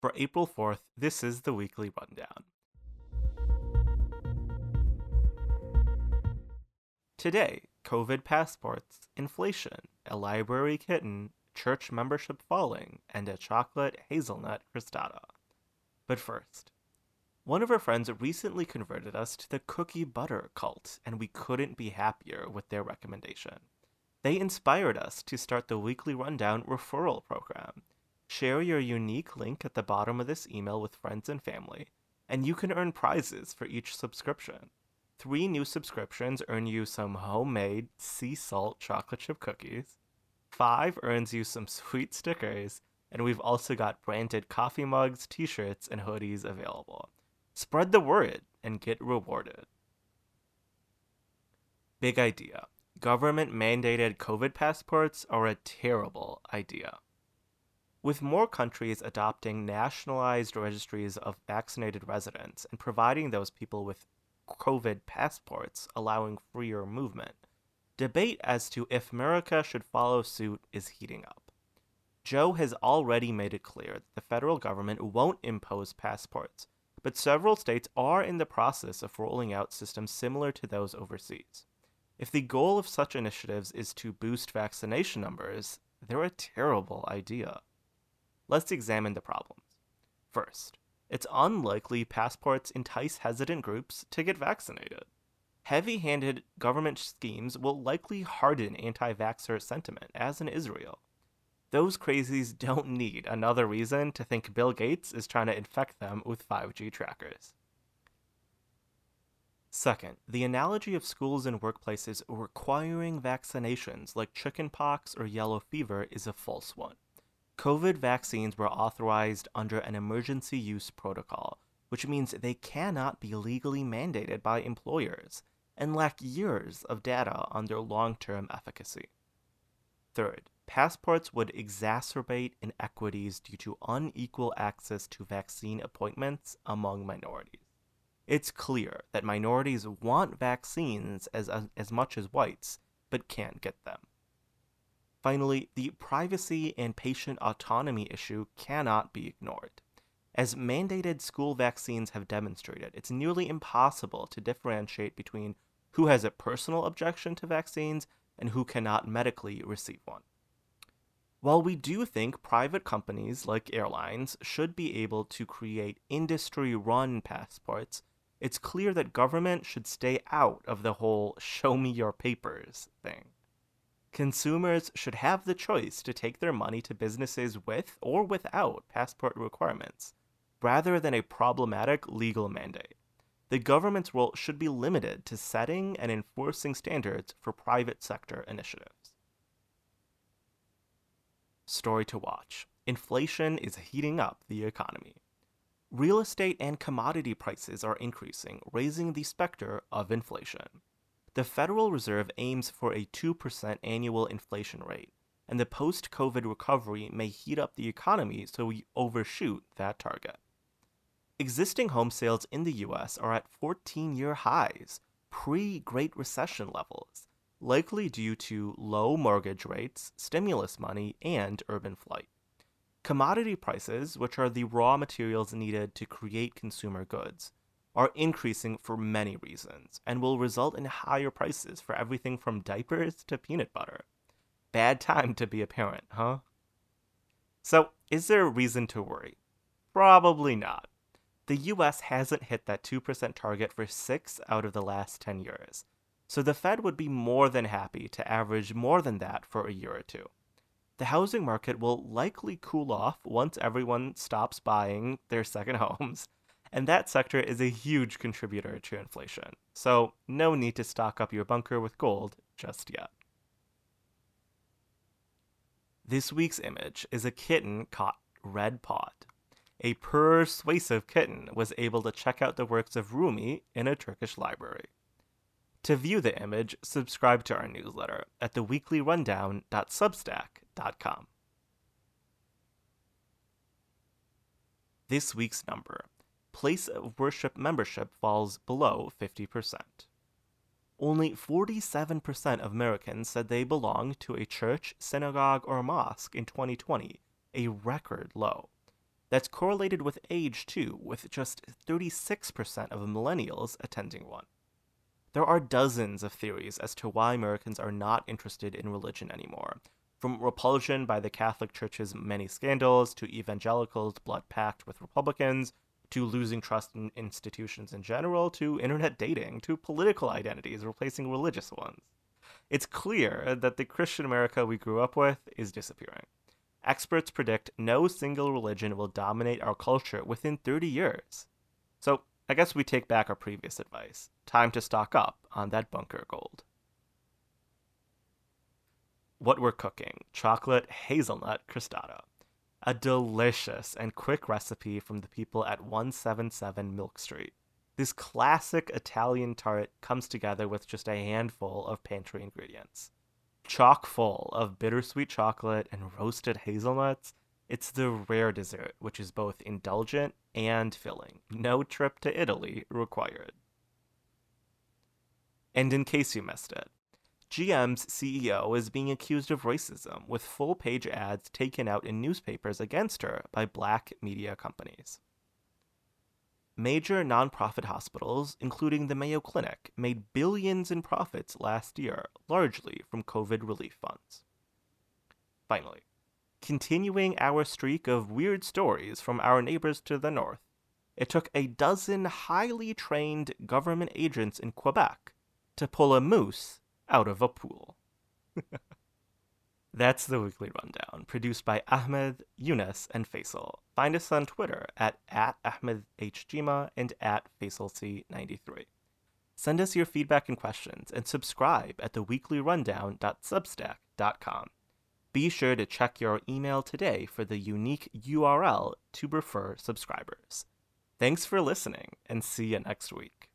For April 4th, this is the weekly rundown. Today, COVID passports, inflation, a library kitten, church membership falling, and a chocolate hazelnut crostata. But first, one of our friends recently converted us to the cookie butter cult, and we couldn't be happier with their recommendation. They inspired us to start the weekly rundown referral program. Share your unique link at the bottom of this email with friends and family, and you can earn prizes for each subscription. Three new subscriptions earn you some homemade sea salt chocolate chip cookies. Five earns you some sweet stickers, and we've also got branded coffee mugs, t shirts, and hoodies available. Spread the word and get rewarded. Big idea government mandated COVID passports are a terrible idea. With more countries adopting nationalized registries of vaccinated residents and providing those people with COVID passports, allowing freer movement, debate as to if America should follow suit is heating up. Joe has already made it clear that the federal government won't impose passports, but several states are in the process of rolling out systems similar to those overseas. If the goal of such initiatives is to boost vaccination numbers, they're a terrible idea. Let's examine the problems. First, it's unlikely passports entice hesitant groups to get vaccinated. Heavy handed government schemes will likely harden anti vaxxer sentiment, as in Israel. Those crazies don't need another reason to think Bill Gates is trying to infect them with 5G trackers. Second, the analogy of schools and workplaces requiring vaccinations like chickenpox or yellow fever is a false one. COVID vaccines were authorized under an emergency use protocol, which means they cannot be legally mandated by employers and lack years of data on their long term efficacy. Third, passports would exacerbate inequities due to unequal access to vaccine appointments among minorities it's clear that minorities want vaccines as, as, much as whites, but can't get them. Finally, the privacy and patient autonomy issue cannot be ignored. As mandated school vaccines have demonstrated, it's nearly impossible to differentiate between who has a personal objection to vaccines and who cannot medically receive one. While we do think private companies like airlines should be able to create industry run passports it's clear that government should stay out of the whole show me your papers thing. Consumers should have the choice to take their money to businesses with or without passport requirements, rather than a problematic legal mandate. The government's role should be limited to setting and enforcing standards for private sector initiatives. Story to watch Inflation is heating up the economy real estate and commodity prices are increasing, raising the specter of inflation. The Federal Reserve aims for a 2% annual inflation rate, and the post COVID recovery may heat up the economy so we overshoot that target. Existing home sales in the US are at 14 year highs, pre Great Recession levels, likely due to low mortgage rates, stimulus money, and urban flight. Commodity prices, which are the raw materials needed to create consumer goods, are increasing for many reasons and will result in higher prices for everything from diapers to peanut butter. Bad time to be a parent, huh? So, is there a reason to worry? Probably not. The US hasn't hit that 2% target for six out of the last 10 years, so the Fed would be more than happy to average more than that for a year or two the housing market will likely cool off once everyone stops buying their second homes, and that sector is a huge contributor to inflation. So, no need to stock up your bunker with gold just yet. This week's image is a kitten caught red pawed. A persuasive kitten was able to check out the works of Rumi in a Turkish library. To view the image, subscribe to our newsletter at theweeklyrundown.substack.com. This week's number place of worship membership falls below 50%. Only 47% of Americans said they belong to a church, synagogue, or mosque in 2020, a record low. That's correlated with age too, with just 36% of millennials attending one. There are dozens of theories as to why Americans are not interested in religion anymore, from repulsion by the Catholic Church's many scandals to evangelicals' blood pact with Republicans to losing trust in institutions in general to internet dating to political identities replacing religious ones. It's clear that the Christian America we grew up with is disappearing. Experts predict no single religion will dominate our culture within 30 years. So, I guess we take back our previous advice. Time to stock up on that bunker gold. What we're cooking chocolate hazelnut crostata. A delicious and quick recipe from the people at 177 Milk Street. This classic Italian tart comes together with just a handful of pantry ingredients chock full of bittersweet chocolate and roasted hazelnuts. It's the rare dessert, which is both indulgent and filling. No trip to Italy required. And in case you missed it, GM's CEO is being accused of racism, with full page ads taken out in newspapers against her by black media companies. Major nonprofit hospitals, including the Mayo Clinic, made billions in profits last year, largely from COVID relief funds. Finally, continuing our streak of weird stories from our neighbors to the north, it took a dozen highly trained government agents in Quebec to pull a moose out of a pool. That's the weekly rundown, produced by Ahmed, Yunus, and Faisal. Find us on Twitter at, at AhmedHJima and at FaisalC93. Send us your feedback and questions, and subscribe at theweeklyrundown.substack.com. Be sure to check your email today for the unique URL to refer subscribers. Thanks for listening, and see you next week.